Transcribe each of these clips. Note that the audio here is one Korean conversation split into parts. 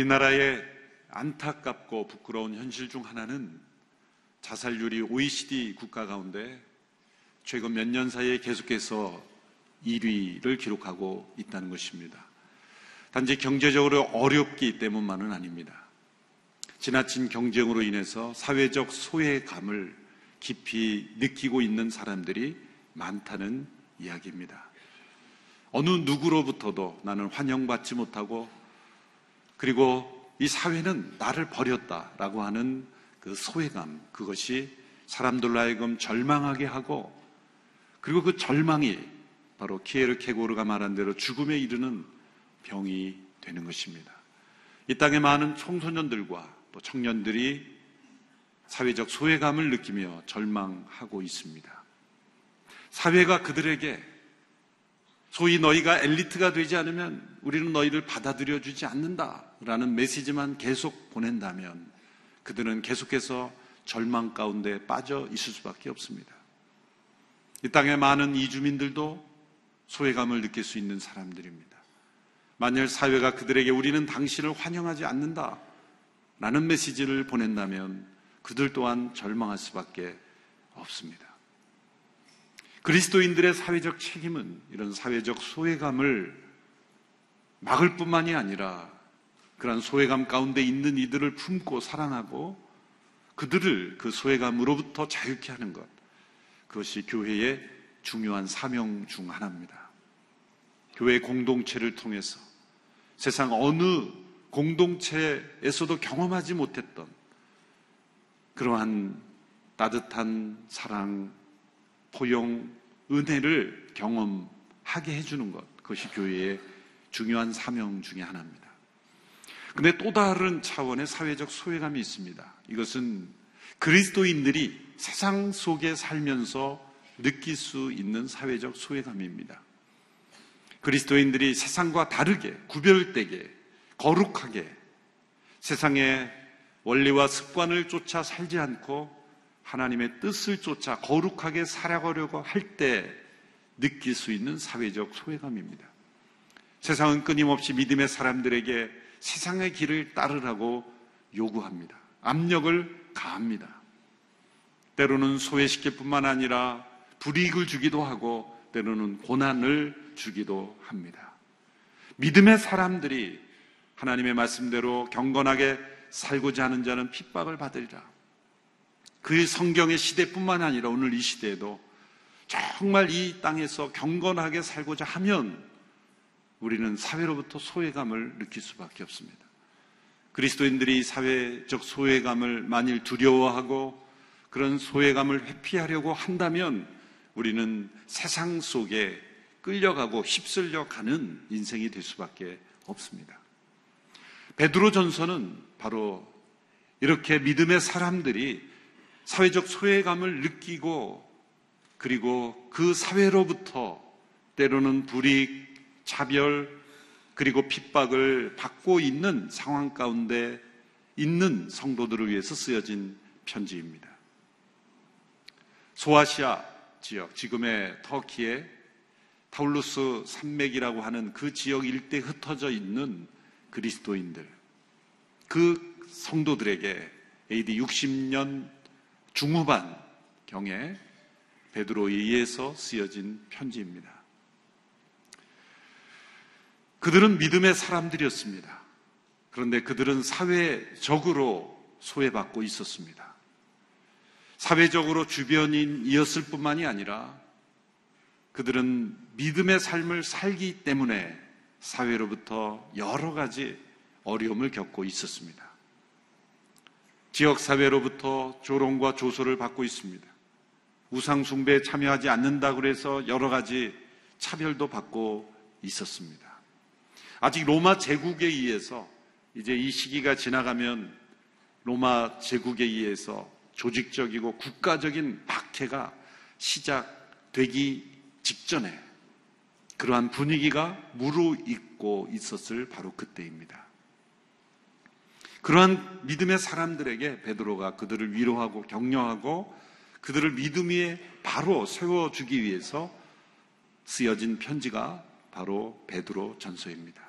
우리나라의 안타깝고 부끄러운 현실 중 하나는 자살률이 OECD 국가 가운데 최근 몇 년 사이에 계속해서 1위를 기록하고 있다는 것입니다. 단지 경제적으로 어렵기 때문만은 아닙니다. 지나친 경쟁으로 인해서 사회적 소외감을 깊이 느끼고 있는 사람들이 많다는 이야기입니다. 어느 누구로부터도 나는 환영받지 못하고 그리고 이 사회는 나를 버렸다라고 하는 그 소외감, 그것이 사람들로 하여금 절망하게 하고 그리고 그 절망이 바로 키에르 케고르가 말한 대로 죽음에 이르는 병이 되는 것입니다. 이 땅의 많은 청소년들과 또 청년들이 사회적 소외감을 느끼며 절망하고 있습니다. 사회가 그들에게 소위 너희가 엘리트가 되지 않으면 우리는 너희를 받아들여 주지 않는다라는 메시지만 계속 보낸다면 그들은 계속해서 절망 가운데 빠져 있을 수밖에 없습니다. 이 땅의 많은 이주민들도 소외감을 느낄 수 있는 사람들입니다. 만일 사회가 그들에게 우리는 당신을 환영하지 않는다 라는 메시지를 보낸다면 그들 또한 절망할 수밖에 없습니다. 그리스도인들의 사회적 책임은 이런 사회적 소외감을 막을 뿐만이 아니라 그러한 소외감 가운데 있는 이들을 품고 사랑하고 그들을 그 소외감으로부터 자유케 하는 것. 그것이 교회의 중요한 사명 중 하나입니다. 교회 공동체를 통해서 세상 어느 공동체에서도 경험하지 못했던 그러한 따뜻한 사랑, 포용, 은혜를 경험하게 해주는 것. 그것이 교회의 중요한 사명 중의 하나입니다. 근데 또 다른 차원의 사회적 소외감이 있습니다. 이것은 그리스도인들이 세상 속에 살면서 느낄 수 있는 사회적 소외감입니다. 그리스도인들이 세상과 다르게, 구별되게, 거룩하게 세상의 원리와 습관을 쫓아 살지 않고 하나님의 뜻을 쫓아 거룩하게 살아가려고 할 때 느낄 수 있는 사회적 소외감입니다. 세상은 끊임없이 믿음의 사람들에게 세상의 길을 따르라고 요구합니다. 압력을 가합니다. 때로는 소외시킬 뿐만 아니라 불이익을 주기도 하고 때로는 고난을 주기도 합니다. 믿음의 사람들이 하나님의 말씀대로 경건하게 살고자 하는 자는 핍박을 받으리라. 그 성경의 시대뿐만 아니라 오늘 이 시대에도 정말 이 땅에서 경건하게 살고자 하면 우리는 사회로부터 소외감을 느낄 수밖에 없습니다. 그리스도인들이 사회적 소외감을 만일 두려워하고 그런 소외감을 회피하려고 한다면 우리는 세상 속에 끌려가고 휩쓸려 가는 인생이 될 수밖에 없습니다. 베드로 전서는 바로 이렇게 믿음의 사람들이 사회적 소외감을 느끼고 그리고 그 사회로부터 때로는 불이익, 차별, 그리고 핍박을 받고 있는 상황 가운데 있는 성도들을 위해서 쓰여진 편지입니다. 소아시아 지역, 지금의 터키의 타울루스 산맥이라고 하는 그 지역 일대에 흩어져 있는 그리스도인들, 그 성도들에게 AD 60년 중후반 경에 베드로에 의해서 쓰여진 편지입니다. 그들은 믿음의 사람들이었습니다. 그런데 그들은 사회적으로 소외받고 있었습니다. 사회적으로 주변인이었을 뿐만이 아니라 그들은 믿음의 삶을 살기 때문에 사회로부터 여러 가지 어려움을 겪고 있었습니다. 지역사회로부터 조롱과 조소를 받고 있습니다. 우상숭배에 참여하지 않는다 그래서 여러 가지 차별도 받고 있었습니다. 아직 로마 제국에 의해서 이제 이 시기가 지나가면 로마 제국에 의해서 조직적이고 국가적인 박해가 시작되기 직전에 그러한 분위기가 무르익고 있었을 바로 그때입니다. 그러한 믿음의 사람들에게 베드로가 그들을 위로하고 격려하고 그들을 믿음 위에 바로 세워주기 위해서 쓰여진 편지가 바로 베드로 전서입니다.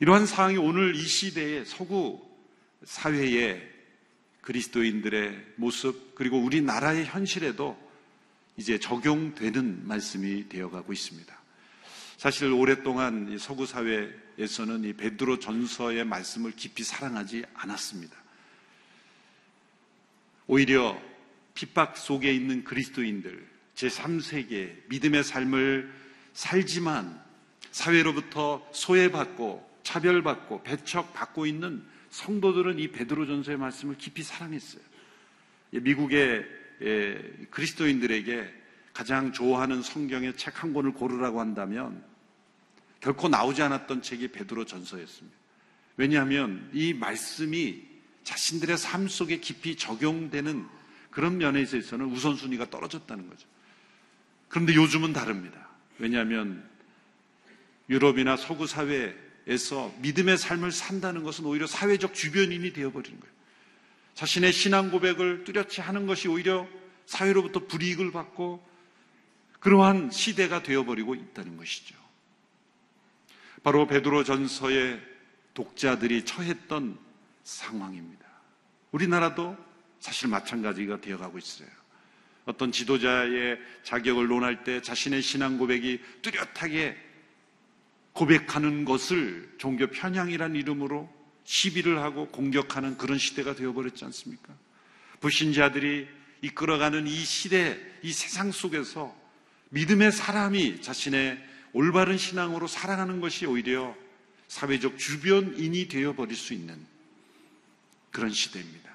이러한 상황이 오늘 이 시대의 서구 사회의 그리스도인들의 모습 그리고 우리나라의 현실에도 이제 적용되는 말씀이 되어가고 있습니다. 사실 오랫동안 서구 사회에서는 이 베드로 전서의 말씀을 깊이 사랑하지 않았습니다. 오히려 핍박 속에 있는 그리스도인들, 제3세계 믿음의 삶을 살지만 사회로부터 소외받고 차별받고 배척받고 있는 성도들은 이 베드로 전서의 말씀을 깊이 사랑했어요. 미국의 그리스도인들에게 가장 좋아하는 성경의 책 한 권을 고르라고 한다면 결코 나오지 않았던 책이 베드로 전서였습니다. 왜냐하면 이 말씀이 자신들의 삶 속에 깊이 적용되는 그런 면에 있어서는 우선순위가 떨어졌다는 거죠. 그런데 요즘은 다릅니다. 왜냐하면 유럽이나 서구 사회에서 믿음의 삶을 산다는 것은 오히려 사회적 주변인이 되어버리는 거예요. 자신의 신앙 고백을 뚜렷이 하는 것이 오히려 사회로부터 불이익을 받고 그러한 시대가 되어버리고 있다는 것이죠. 바로 베드로 전서의 독자들이 처했던 상황입니다. 우리나라도 사실 마찬가지가 되어가고 있어요. 어떤 지도자의 자격을 논할 때 자신의 신앙 고백이 뚜렷하게 고백하는 것을 종교 편향이란 이름으로 시비를 하고 공격하는 그런 시대가 되어버렸지 않습니까? 불신자들이 이끌어가는 이 시대, 이 세상 속에서 믿음의 사람이 자신의 올바른 신앙으로 살아가는 것이 오히려 사회적 주변인이 되어버릴 수 있는 그런 시대입니다.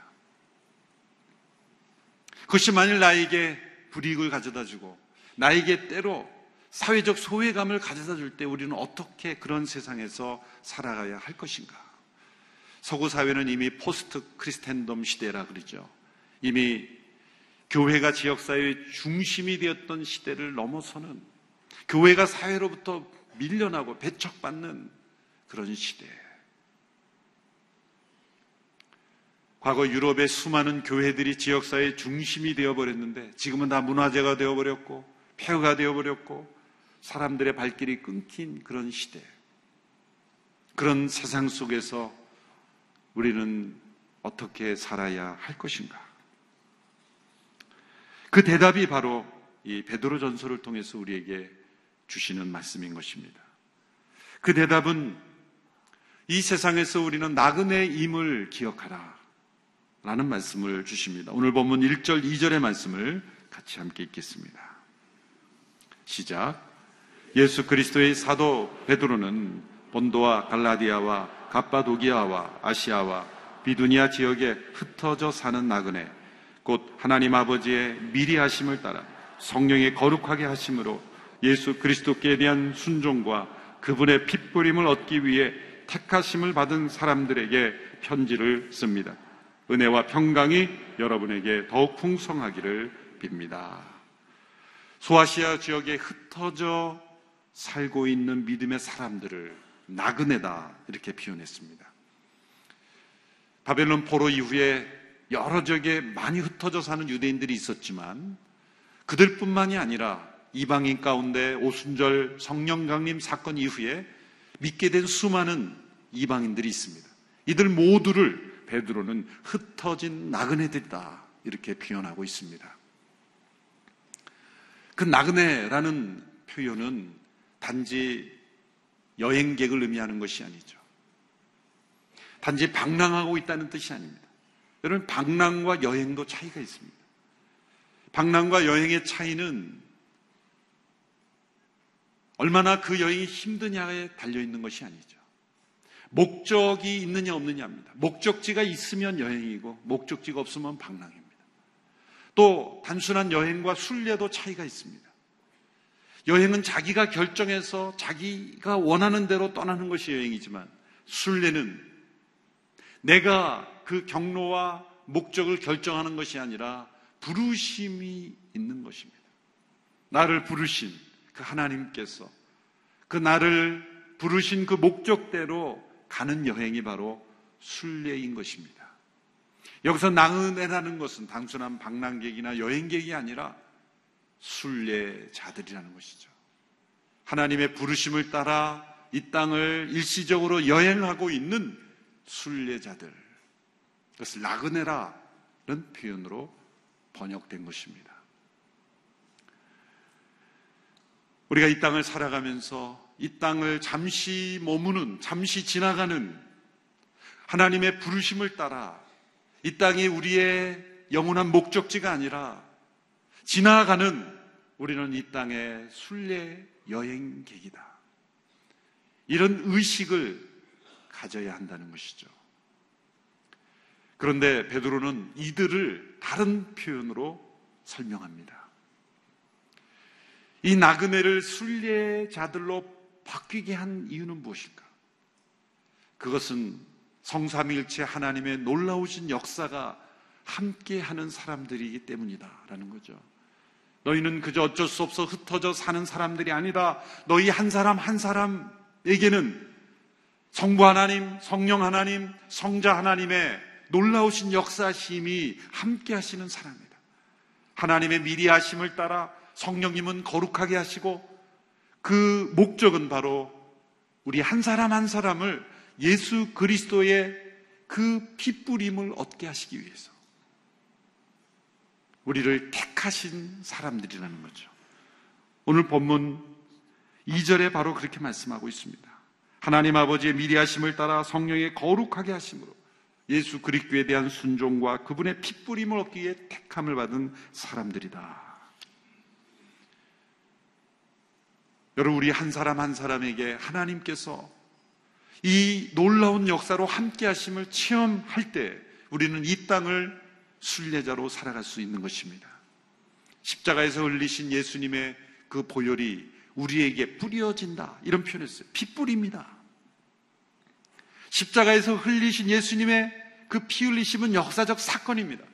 그것이 만일 나에게 불이익을 가져다 주고 나에게 때로 사회적 소외감을 가져다 줄 때 우리는 어떻게 그런 세상에서 살아가야 할 것인가? 서구 사회는 이미 포스트 크리스텐덤 시대라 그러죠. 이미 교회가 지역사회의 중심이 되었던 시대를 넘어서는 교회가 사회로부터 밀려나고 배척받는 그런 시대. 과거 유럽의 수많은 교회들이 지역사회의 중심이 되어버렸는데 지금은 다 문화재가 되어버렸고 폐허가 되어버렸고 사람들의 발길이 끊긴 그런 시대. 그런 세상 속에서 우리는 어떻게 살아야 할 것인가? 그 대답이 바로 이 베드로 전서를 통해서 우리에게 주시는 말씀인 것입니다. 그 대답은 이 세상에서 우리는 나그네임을 기억하라. 라는 말씀을 주십니다. 오늘 본문 1절, 2절의 말씀을 같이 함께 읽겠습니다. 시작. 예수 그리스도의 사도 베드로는 본도와 갈라디아와 갑바도기아와 아시아와 비두니아 지역에 흩어져 사는 나그네, 곧 하나님 아버지의 미리 하심을 따라 성령의 거룩하게 하심으로 예수 그리스도께 대한 순종과 그분의 핏부림을 얻기 위해 택하심을 받은 사람들에게 편지를 씁니다. 은혜와 평강이 여러분에게 더욱 풍성하기를 빕니다. 소아시아 지역에 흩어져 살고 있는 믿음의 사람들을 나그네다 이렇게 표현했습니다. 바벨론 포로 이후에 여러 지역에 많이 흩어져 사는 유대인들이 있었지만 그들뿐만이 아니라 이방인 가운데 오순절 성령 강림 사건 이후에 믿게 된 수많은 이방인들이 있습니다. 이들 모두를 베드로는 흩어진 나그네들이다. 이렇게 표현하고 있습니다. 그 나그네라는 표현은 단지 여행객을 의미하는 것이 아니죠. 단지 방랑하고 있다는 뜻이 아닙니다. 여러분, 방랑과 여행도 차이가 있습니다. 방랑과 여행의 차이는 얼마나 그 여행이 힘드냐에 달려있는 것이 아니죠. 목적이 있느냐 없느냐입니다. 목적지가 있으면 여행이고 목적지가 없으면 방랑입니다. 또 단순한 여행과 순례도 차이가 있습니다. 여행은 자기가 결정해서 자기가 원하는 대로 떠나는 것이 여행이지만 순례는 내가 그 경로와 목적을 결정하는 것이 아니라 부르심이 있는 것입니다. 나를 부르신 그 하나님께서 그 나를 부르신 그 목적대로 가는 여행이 바로 순례인 것입니다. 여기서 나은혜라는 것은 단순한 방랑객이나 여행객이 아니라 순례자들이라는 것이죠. 하나님의 부르심을 따라 이 땅을 일시적으로 여행하고 있는 순례자들. 그것을 나그네라는 표현으로 번역된 것입니다. 우리가 이 땅을 살아가면서 이 땅을 잠시 머무는, 잠시 지나가는 하나님의 부르심을 따라 이 땅이 우리의 영원한 목적지가 아니라 지나가는 우리는 이 땅의 순례 여행객이다. 이런 의식을 가져야 한다는 것이죠. 그런데 베드로는 이들을 다른 표현으로 설명합니다. 이 나그네를 순례자들로 바뀌게 한 이유는 무엇일까? 그것은 성삼일체 하나님의 놀라우신 역사가 함께 하는 사람들이기 때문이다라는 거죠. 너희는 그저 어쩔 수 없어 흩어져 사는 사람들이 아니다. 너희 한 사람 한 사람에게는 성부 하나님, 성령 하나님, 성자 하나님의 놀라우신 역사심이 함께 하시는 사람이다. 하나님의 미리 하심을 따라 성령님은 거룩하게 하시고 그 목적은 바로 우리 한 사람 한 사람을 예수 그리스도의 그 피뿌림을 얻게 하시기 위해서 우리를 택하신 사람들이라는 거죠. 오늘 본문 2절에 바로 그렇게 말씀하고 있습니다. 하나님 아버지의 미리 하심을 따라 성령의 거룩하게 하심으로 예수 그리스도에 대한 순종과 그분의 핏부림을 얻기 위해 택함을 받은 사람들이다. 여러분 우리 한 사람 한 사람에게 하나님께서 이 놀라운 역사로 함께 하심을 체험할 때 우리는 이 땅을 순례자로 살아갈 수 있는 것입니다. 십자가에서 흘리신 예수님의 그 보혈이 우리에게 뿌려진다. 이런 표현을 했어요. 피 뿌립니다. 십자가에서 흘리신 예수님의 그 피 흘리심은 역사적 사건입니다.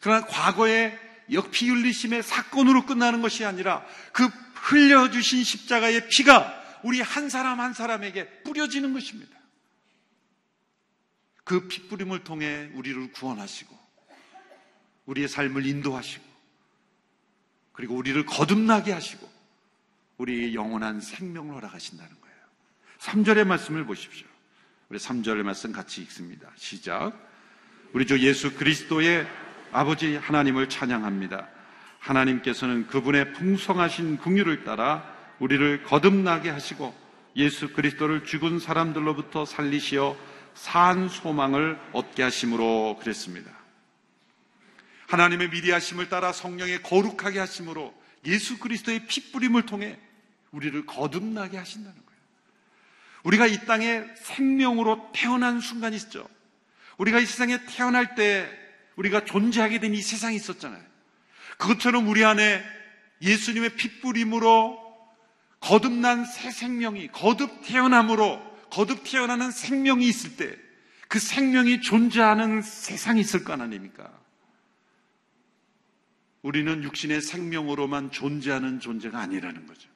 그러나 과거의 피 흘리심의 사건으로 끝나는 것이 아니라 그 흘려주신 십자가의 피가 우리 한 사람 한 사람에게 뿌려지는 것입니다. 그 피뿌림을 통해 우리를 구원하시고 우리의 삶을 인도하시고 그리고 우리를 거듭나게 하시고 우리의 영원한 생명을 허락하신다는 거예요. 3절의 말씀을 보십시오. 우리 3절의 말씀 같이 읽습니다. 시작. 우리 주 예수 그리스도의 아버지 하나님을 찬양합니다. 하나님께서는 그분의 풍성하신 궁유를 따라 우리를 거듭나게 하시고 예수 그리스도를 죽은 사람들로부터 살리시어 산 소망을 얻게 하심으로 그랬습니다. 하나님의 미리하심을 따라 성령의 거룩하게 하심으로 예수 그리스도의 핏부림을 통해 우리를 거듭나게 하신다는 거예요. 우리가 이 땅에 생명으로 태어난 순간이 있죠. 우리가 이 세상에 태어날 때 우리가 존재하게 된 이 세상이 있었잖아요. 그것처럼 우리 안에 예수님의 핏부림으로 거듭난 새 생명이 거듭 태어남으로 거듭 태어나는 생명이 있을 때 그 생명이 존재하는 세상이 있을 거 아닙니까? 우리는 육신의 생명으로만 존재하는 존재가 아니라는 거죠.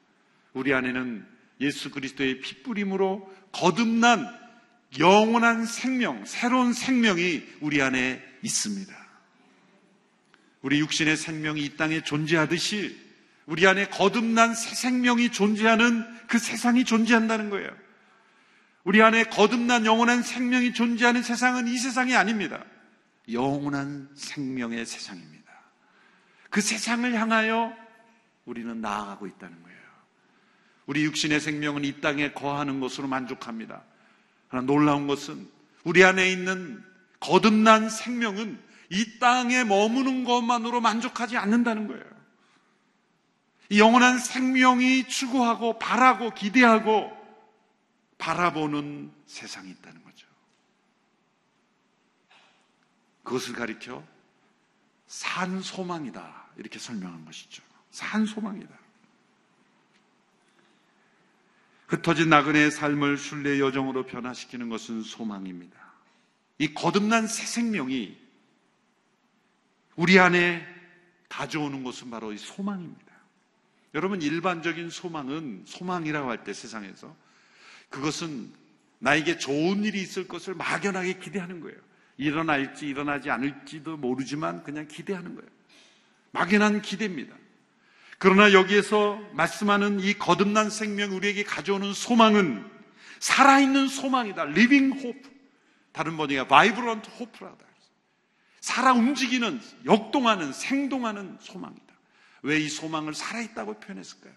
우리 안에는 예수 그리스도의 핏부림으로 거듭난 영원한 생명, 새로운 생명이 우리 안에 있습니다. 우리 육신의 생명이 이 땅에 존재하듯이 우리 안에 거듭난 새 생명이 존재하는 그 세상이 존재한다는 거예요. 우리 안에 거듭난 영원한 생명이 존재하는 세상은 이 세상이 아닙니다. 영원한 생명의 세상입니다. 그 세상을 향하여 우리는 나아가고 있다는 거예요. 우리 육신의 생명은 이 땅에 거하는 것으로 만족합니다. 그러나 놀라운 것은 우리 안에 있는 거듭난 생명은 이 땅에 머무는 것만으로 만족하지 않는다는 거예요. 영원한 생명이 추구하고 바라고 기대하고 바라보는 세상이 있다는 거죠. 그것을 가리켜 산 소망이다. 이렇게 설명한 것이죠. 산 소망이다. 흩어진 나그네의 삶을 순례 여정으로 변화시키는 것은 소망입니다. 이 거듭난 새 생명이 우리 안에 가져오는 것은 바로 이 소망입니다. 여러분, 일반적인 소망은 소망이라고 할 때 세상에서 그것은 나에게 좋은 일이 있을 것을 막연하게 기대하는 거예요. 일어날지 일어나지 않을지도 모르지만 그냥 기대하는 거예요. 막연한 기대입니다. 그러나 여기에서 말씀하는 이 거듭난 생명 우리에게 가져오는 소망은 살아있는 소망이다. living hope. 다른 번역에 vibrant hope라다. 살아 움직이는, 역동하는, 생동하는 소망이다. 왜 이 소망을 살아있다고 표현했을까요?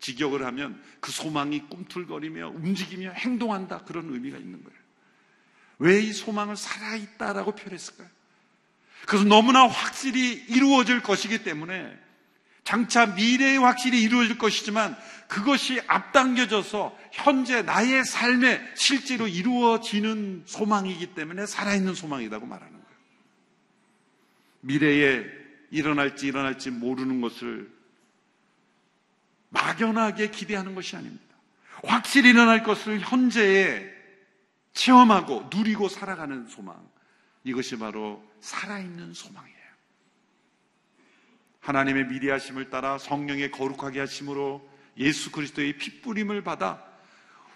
직역을 하면 그 소망이 꿈틀거리며 움직이며 행동한다. 그런 의미가 있는 거예요. 왜 이 소망을 살아있다라고 표현했을까요? 그래서 너무나 확실히 이루어질 것이기 때문에 장차 미래에 확실히 이루어질 것이지만 그것이 앞당겨져서 현재 나의 삶에 실제로 이루어지는 소망이기 때문에 살아있는 소망이라고 말하는 거예요. 미래에 일어날지 일어날지 모르는 것을 막연하게 기대하는 것이 아닙니다. 확실히 일어날 것을 현재에 체험하고 누리고 살아가는 소망. 이것이 바로 살아있는 소망이에요. 하나님의 미리 하심을 따라 성령의 거룩하게 하심으로 예수 그리스도의 핏부림을 받아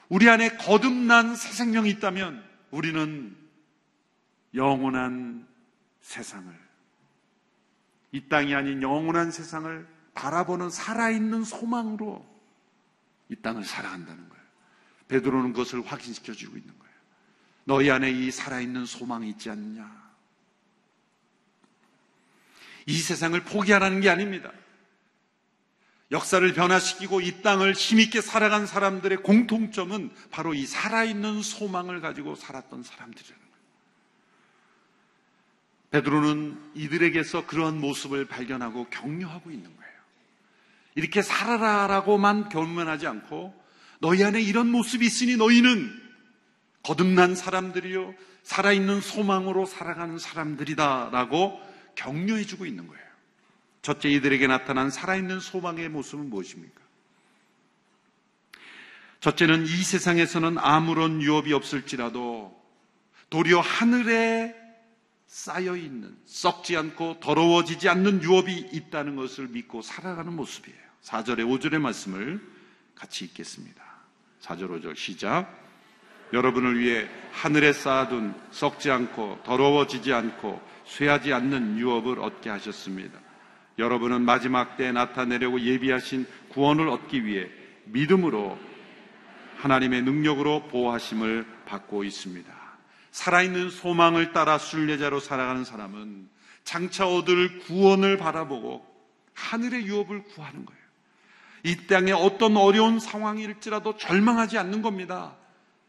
우리 안에 거듭난 새 생명이 있다면 우리는 영원한 세상을 이 땅이 아닌 영원한 세상을 바라보는 살아있는 소망으로 이 땅을 살아간다는 거예요. 베드로는 그것을 확인시켜 주고 있는 거예요. 너희 안에 이 살아있는 소망이 있지 않느냐? 이 세상을 포기하라는 게 아닙니다. 역사를 변화시키고 이 땅을 힘있게 살아간 사람들의 공통점은 바로 이 살아있는 소망을 가지고 살았던 사람들이라는 거예요. 베드로는 이들에게서 그러한 모습을 발견하고 격려하고 있는 거예요. 이렇게 살아라라고만 견면하지 않고 너희 안에 이런 모습이 있으니 너희는 거듭난 사람들이요 살아있는 소망으로 살아가는 사람들이다라고 격려해주고 있는 거예요. 첫째 이들에게 나타난 살아있는 소망의 모습은 무엇입니까? 첫째는 이 세상에서는 아무런 유업이 없을지라도 도리어 하늘에 쌓여 있는 썩지 않고 더러워지지 않는 유업이 있다는 것을 믿고 살아가는 모습이에요. 4절에 5절의 말씀을 같이 읽겠습니다. 4절 5절 시작. 여러분을 위해 하늘에 쌓아둔 썩지 않고 더러워지지 않고 쇠하지 않는 유업을 얻게 하셨습니다. 여러분은 마지막 때에 나타내려고 예비하신 구원을 얻기 위해 믿음으로 하나님의 능력으로 보호하심을 받고 있습니다. 살아있는 소망을 따라 순례자로 살아가는 사람은 장차 얻을 구원을 바라보고 하늘의 유업을 구하는 거예요. 이 땅에 어떤 어려운 상황일지라도 절망하지 않는 겁니다.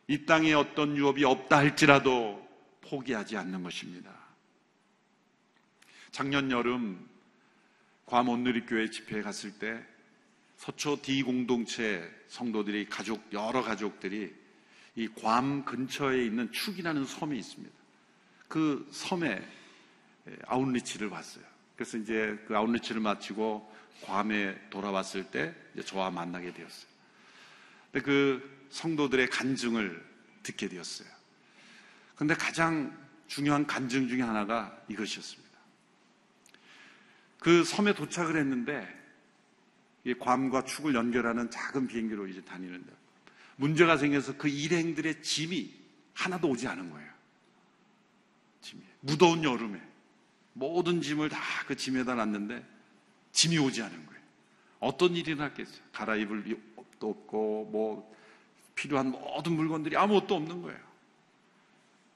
이 땅에 어떤 유업이 없다 할지라도 포기하지 않는 것입니다. 작년 여름 괌 온누리교회 집회에 갔을 때 서초 D 공동체 성도들이 가족 여러 가족들이 이 괌 근처에 있는 축이라는 섬이 있습니다. 그 섬에 아웃리치를 왔어요. 그래서 이제 그 아웃리치를 마치고 괌에 돌아왔을 때 저와 만나게 되었어요. 근데 그 성도들의 간증을 듣게 되었어요. 근데 가장 중요한 간증 중에 하나가 이것이었습니다. 그 섬에 도착을 했는데 괌과 축을 연결하는 작은 비행기로 이제 다니는데 문제가 생겨서 그 일행들의 짐이 하나도 오지 않은 거예요. 짐이 무더운 여름에 모든 짐을 다 그 짐에다 놨는데 짐이 오지 않은 거예요. 어떤 일이 났겠어요? 갈아입을 옷도 없고 뭐 필요한 모든 물건들이 아무것도 없는 거예요.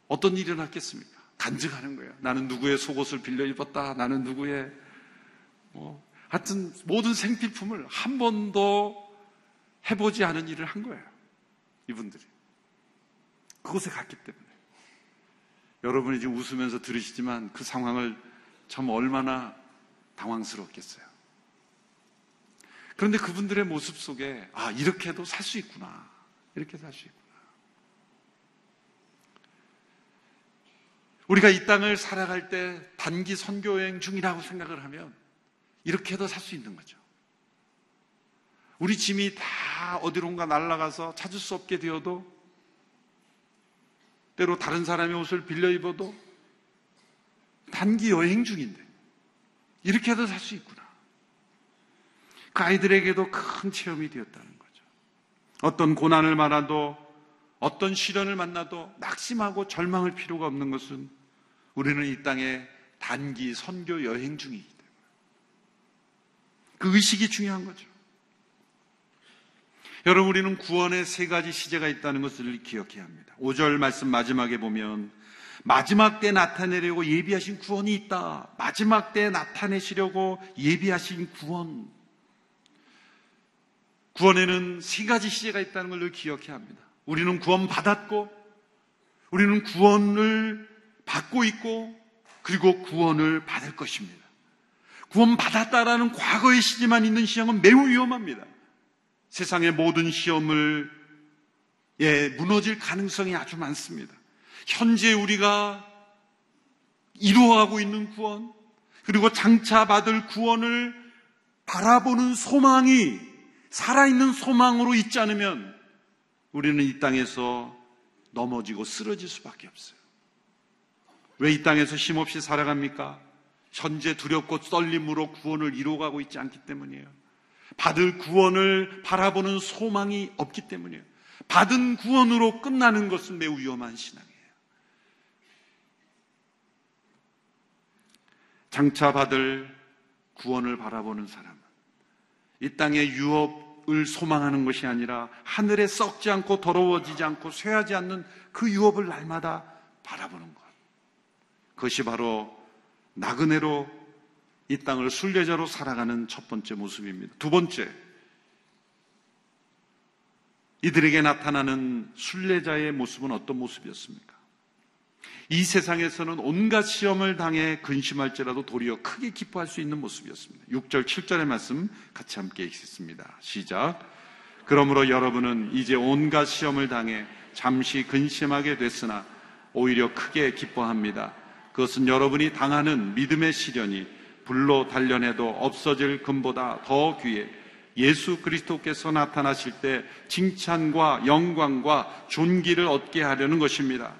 어떤 일이 났겠습니까? 간증하는 거예요. 나는 누구의 속옷을 빌려 입었다. 나는 누구의 뭐, 하여튼 모든 생필품을 한 번도 해보지 않은 일을 한 거예요. 이분들이. 그곳에 갔기 때문에. 여러분이 지금 웃으면서 들으시지만 그 상황을 참 얼마나 당황스럽겠어요. 그런데 그분들의 모습 속에, 아, 이렇게도 살 수 있구나. 이렇게 살 수 있구나. 우리가 이 땅을 살아갈 때 단기 선교여행 중이라고 생각을 하면 이렇게 해도 살 수 있는 거죠. 우리 짐이 다 어디론가 날아가서 찾을 수 없게 되어도 때로 다른 사람의 옷을 빌려 입어도 단기 여행 중인데 이렇게 해도 살 수 있구나. 그 아이들에게도 큰 체험이 되었다는 거죠. 어떤 고난을 만나도 어떤 시련을 만나도 낙심하고 절망할 필요가 없는 것은 우리는 이 땅에 단기 선교 여행 중이기 그 의식이 중요한 거죠. 여러분, 우리는 구원의 세 가지 시제가 있다는 것을 기억해야 합니다. 5절 말씀 마지막에 보면 마지막 때 나타내려고 예비하신 구원이 있다. 마지막 때 나타내시려고 예비하신 구원. 구원에는 세 가지 시제가 있다는 걸늘 기억해야 합니다. 우리는 구원 받았고, 우리는 구원을 받고 있고, 그리고 구원을 받을 것입니다. 구원 받았다라는 과거의 시제만 있는 시험은 매우 위험합니다. 세상의 모든 시험을 예, 무너질 가능성이 아주 많습니다. 현재 우리가 이루어가고 있는 구원, 그리고 장차 받을 구원을 바라보는 소망이 살아있는 소망으로 있지 않으면 우리는 이 땅에서 넘어지고 쓰러질 수밖에 없어요. 왜 이 땅에서 힘없이 살아갑니까? 현재 두렵고 떨림으로 구원을 이루어가고 있지 않기 때문이에요. 받을 구원을 바라보는 소망이 없기 때문이에요. 받은 구원으로 끝나는 것은 매우 위험한 신앙이에요. 장차 받을 구원을 바라보는 사람은 이 땅의 유업을 소망하는 것이 아니라 하늘에 썩지 않고 더러워지지 않고 쇠하지 않는 그 유업을 날마다 바라보는 것. 그것이 바로 나그네로 이 땅을 순례자로 살아가는 첫 번째 모습입니다. 두 번째, 이들에게 나타나는 순례자의 모습은 어떤 모습이었습니까? 이 세상에서는 온갖 시험을 당해 근심할지라도 도리어 크게 기뻐할 수 있는 모습이었습니다. 6절, 7절의 말씀 같이 함께 읽겠습니다. 시작. 그러므로 여러분은 이제 온갖 시험을 당해 잠시 근심하게 됐으나 오히려 크게 기뻐합니다. 그것은 여러분이 당하는 믿음의 시련이 불로 단련해도 없어질 금보다 더 귀해 예수 그리스도께서 나타나실 때 칭찬과 영광과 존귀를 얻게 하려는 것입니다.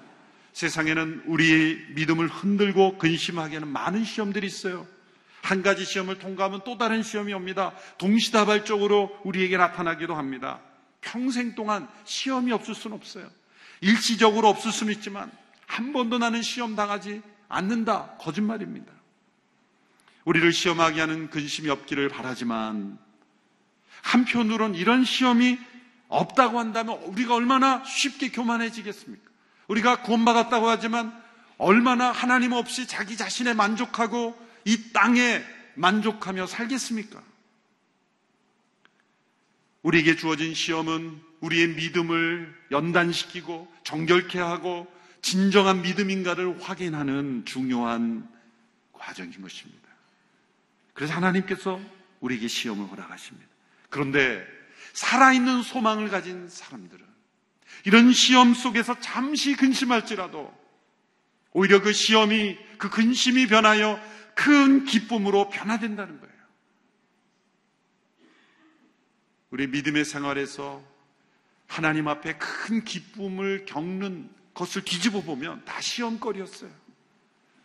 세상에는 우리의 믿음을 흔들고 근심하게 하는 많은 시험들이 있어요. 한 가지 시험을 통과하면 또 다른 시험이 옵니다. 동시다발적으로 우리에게 나타나기도 합니다. 평생 동안 시험이 없을 수는 없어요. 일시적으로 없을 수는 있지만 한 번도 나는 시험 당하지 않는다. 거짓말입니다. 우리를 시험하게 하는 근심이 없기를 바라지만 한편으론 이런 시험이 없다고 한다면 우리가 얼마나 쉽게 교만해지겠습니까? 우리가 구원받았다고 하지만 얼마나 하나님 없이 자기 자신에 만족하고 이 땅에 만족하며 살겠습니까? 우리에게 주어진 시험은 우리의 믿음을 연단시키고 정결케 하고 진정한 믿음인가를 확인하는 중요한 과정인 것입니다. 그래서 하나님께서 우리에게 시험을 허락하십니다. 그런데 살아있는 소망을 가진 사람들은 이런 시험 속에서 잠시 근심할지라도 오히려 그 시험이 그 근심이 변하여 큰 기쁨으로 변화된다는 거예요. 우리 믿음의 생활에서 하나님 앞에 큰 기쁨을 겪는 그 것을 뒤집어 보면 다 시험거리였어요.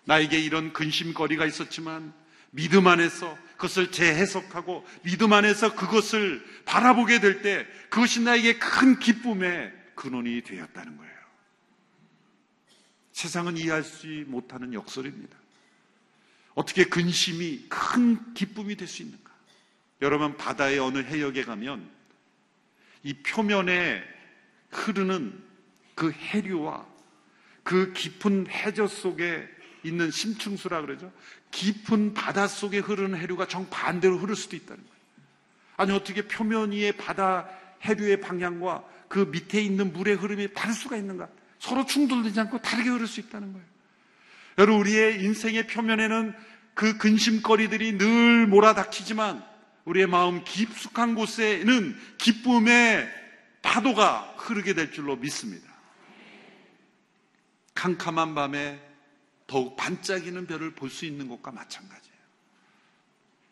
나에게 이런 근심거리가 있었지만 믿음 안에서 그것을 재해석하고 믿음 안에서 그것을 바라보게 될 때 그것이 나에게 큰 기쁨의 근원이 되었다는 거예요. 세상은 이해할 수 못하는 역설입니다. 어떻게 근심이 큰 기쁨이 될 수 있는가? 여러분 바다의 어느 해역에 가면 이 표면에 흐르는 그 해류와 그 깊은 해저 속에 있는 심층수라 그러죠. 깊은 바다 속에 흐르는 해류가 정반대로 흐를 수도 있다는 거예요. 아니 어떻게 표면 위의 바다 해류의 방향과 그 밑에 있는 물의 흐름이 다를 수가 있는가? 서로 충돌되지 않고 다르게 흐를 수 있다는 거예요. 여러분 우리의 인생의 표면에는 그 근심거리들이 늘 몰아닥치지만 우리의 마음 깊숙한 곳에는 기쁨의 파도가 흐르게 될 줄로 믿습니다. 캄캄한 밤에 더욱 반짝이는 별을 볼 수 있는 것과 마찬가지예요.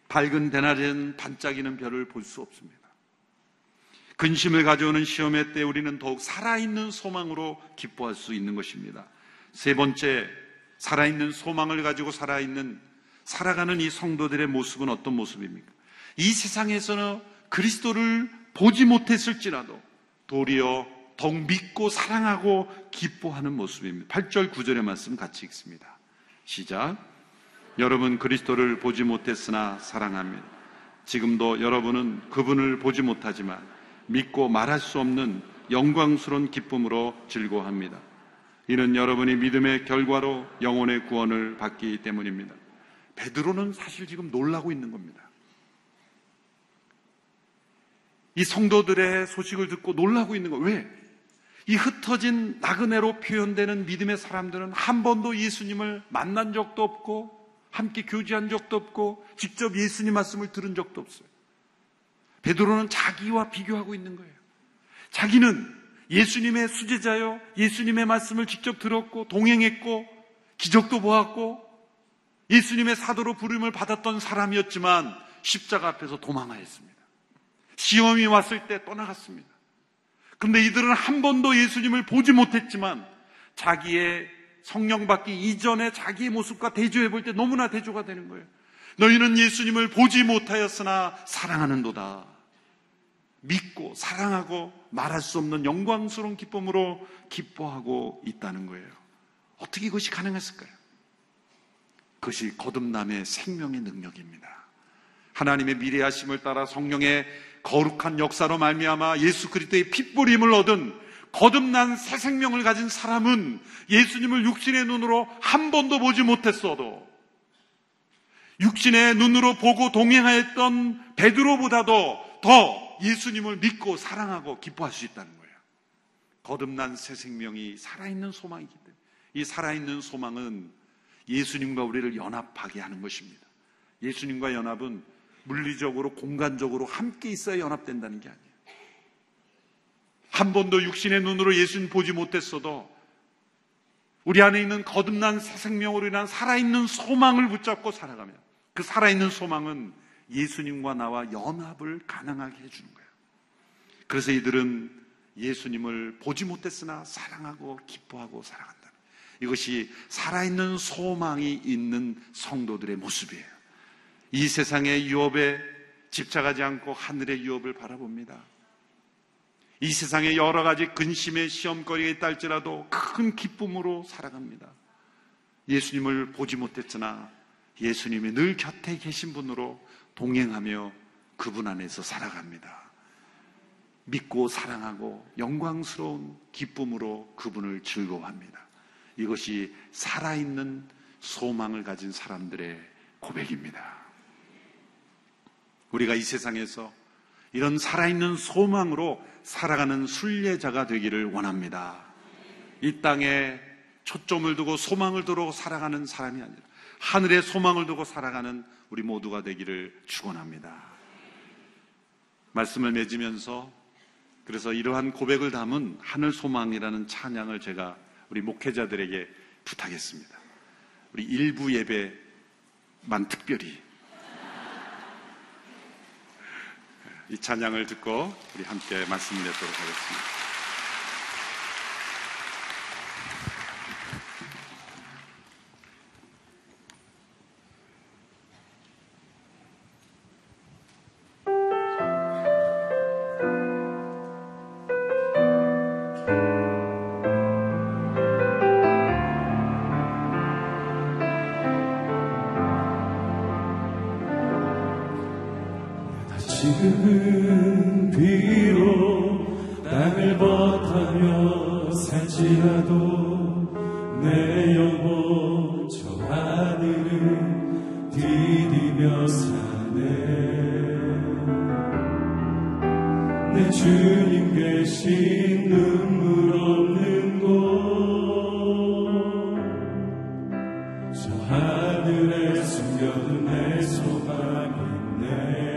밝은 대낮엔 반짝이는 별을 볼 수 없습니다. 근심을 가져오는 시험의 때 우리는 더욱 살아있는 소망으로 기뻐할 수 있는 것입니다. 세 번째, 살아있는 소망을 가지고 살아있는, 살아가는 이 성도들의 모습은 어떤 모습입니까? 이 세상에서는 그리스도를 보지 못했을지라도 도리어 더욱 믿고 사랑하고 기뻐하는 모습입니다. 8절 9절의 말씀 같이 읽습니다. 시작. 여러분 그리스도를 보지 못했으나 사랑합니다. 지금도 여러분은 그분을 보지 못하지만 믿고 말할 수 없는 영광스러운 기쁨으로 즐거워합니다. 이는 여러분이 믿음의 결과로 영혼의 구원을 받기 때문입니다. 베드로는 사실 지금 놀라고 있는 겁니다. 이 성도들의 소식을 듣고 놀라고 있는 거. 왜? 이 흩어진 나그네로 표현되는 믿음의 사람들은 한 번도 예수님을 만난 적도 없고 함께 교제한 적도 없고 직접 예수님 말씀을 들은 적도 없어요. 베드로는 자기와 비교하고 있는 거예요. 자기는 예수님의 수제자요, 예수님의 말씀을 직접 들었고 동행했고 기적도 보았고 예수님의 사도로 부름을 받았던 사람이었지만 십자가 앞에서 도망하였습니다. 시험이 왔을 때 떠나갔습니다. 근데 이들은 한 번도 예수님을 보지 못했지만 자기의 성령 받기 이전에 자기의 모습과 대조해 볼 때 너무나 대조가 되는 거예요. 너희는 예수님을 보지 못하였으나 사랑하는도다. 믿고 사랑하고 말할 수 없는 영광스러운 기쁨으로 기뻐하고 있다는 거예요. 어떻게 이것이 가능했을까요? 그것이 거듭남의 생명의 능력입니다. 하나님의 미래하심을 따라 성령의 거룩한 역사로 말미암아 예수 그리스도의 핏부림을 얻은 거듭난 새 생명을 가진 사람은 예수님을 육신의 눈으로 한 번도 보지 못했어도 육신의 눈으로 보고 동행하였던 베드로보다도 더 예수님을 믿고 사랑하고 기뻐할 수 있다는 거예요. 거듭난 새 생명이 살아있는 소망이기 때문에 이 살아있는 소망은 예수님과 우리를 연합하게 하는 것입니다. 예수님과 연합은 물리적으로 공간적으로 함께 있어야 연합된다는 게 아니에요. 한 번도 육신의 눈으로 예수님 보지 못했어도 우리 안에 있는 거듭난 새 생명으로 인한 살아있는 소망을 붙잡고 살아가면 그 살아있는 소망은 예수님과 나와 연합을 가능하게 해주는 거예요. 그래서 이들은 예수님을 보지 못했으나 사랑하고 기뻐하고 살아간다. 이것이 살아있는 소망이 있는 성도들의 모습이에요. 이 세상의 유업에 집착하지 않고 하늘의 유업을 바라봅니다. 이 세상에 여러 가지 근심의 시험거리가 있다 할지라도 큰 기쁨으로 살아갑니다. 예수님을 보지 못했으나 예수님이 늘 곁에 계신 분으로 동행하며 그분 안에서 살아갑니다. 믿고 사랑하고 영광스러운 기쁨으로 그분을 즐거워합니다. 이것이 살아있는 소망을 가진 사람들의 고백입니다. 우리가 이 세상에서 이런 살아있는 소망으로 살아가는 순례자가 되기를 원합니다. 이 땅에 초점을 두고 소망을 두고 살아가는 사람이 아니라 하늘에 소망을 두고 살아가는 우리 모두가 되기를 축원합니다. 말씀을 맺으면서 그래서 이러한 고백을 담은 하늘 소망이라는 찬양을 제가 우리 목회자들에게 부탁했습니다. 우리 일부 예배만 특별히 이 찬양을 듣고 우리 함께 말씀을 맺도록 하겠습니다. 소망이 있네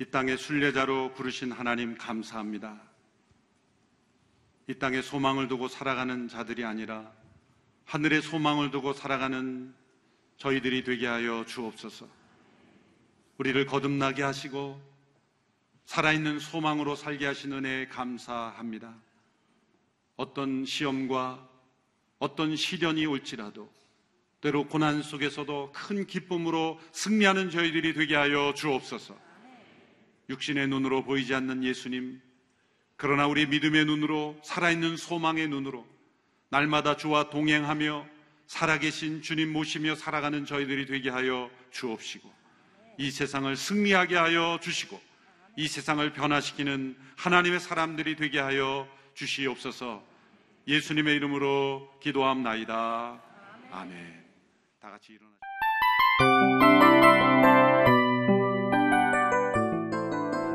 이 땅의 순례자로 부르신 하나님 감사합니다. 이 땅에 소망을 두고 살아가는 자들이 아니라 하늘의 소망을 두고 살아가는 저희들이 되게 하여 주옵소서. 우리를 거듭나게 하시고 살아있는 소망으로 살게 하신 은혜에 감사합니다. 어떤 시험과 어떤 시련이 올지라도 때로 고난 속에서도 큰 기쁨으로 승리하는 저희들이 되게 하여 주옵소서. 육신의 눈으로 보이지 않는 예수님, 그러나 우리 믿음의 눈으로 살아있는 소망의 눈으로 날마다 주와 동행하며 살아계신 주님 모시며 살아가는 저희들이 되게 하여 주옵시고 이 세상을 승리하게 하여 주시고 이 세상을 변화시키는 하나님의 사람들이 되게 하여 주시옵소서 예수님의 이름으로 기도함나이다. 아멘. 다 같이 일어나.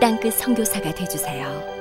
땅끝 선교사가 되주세요.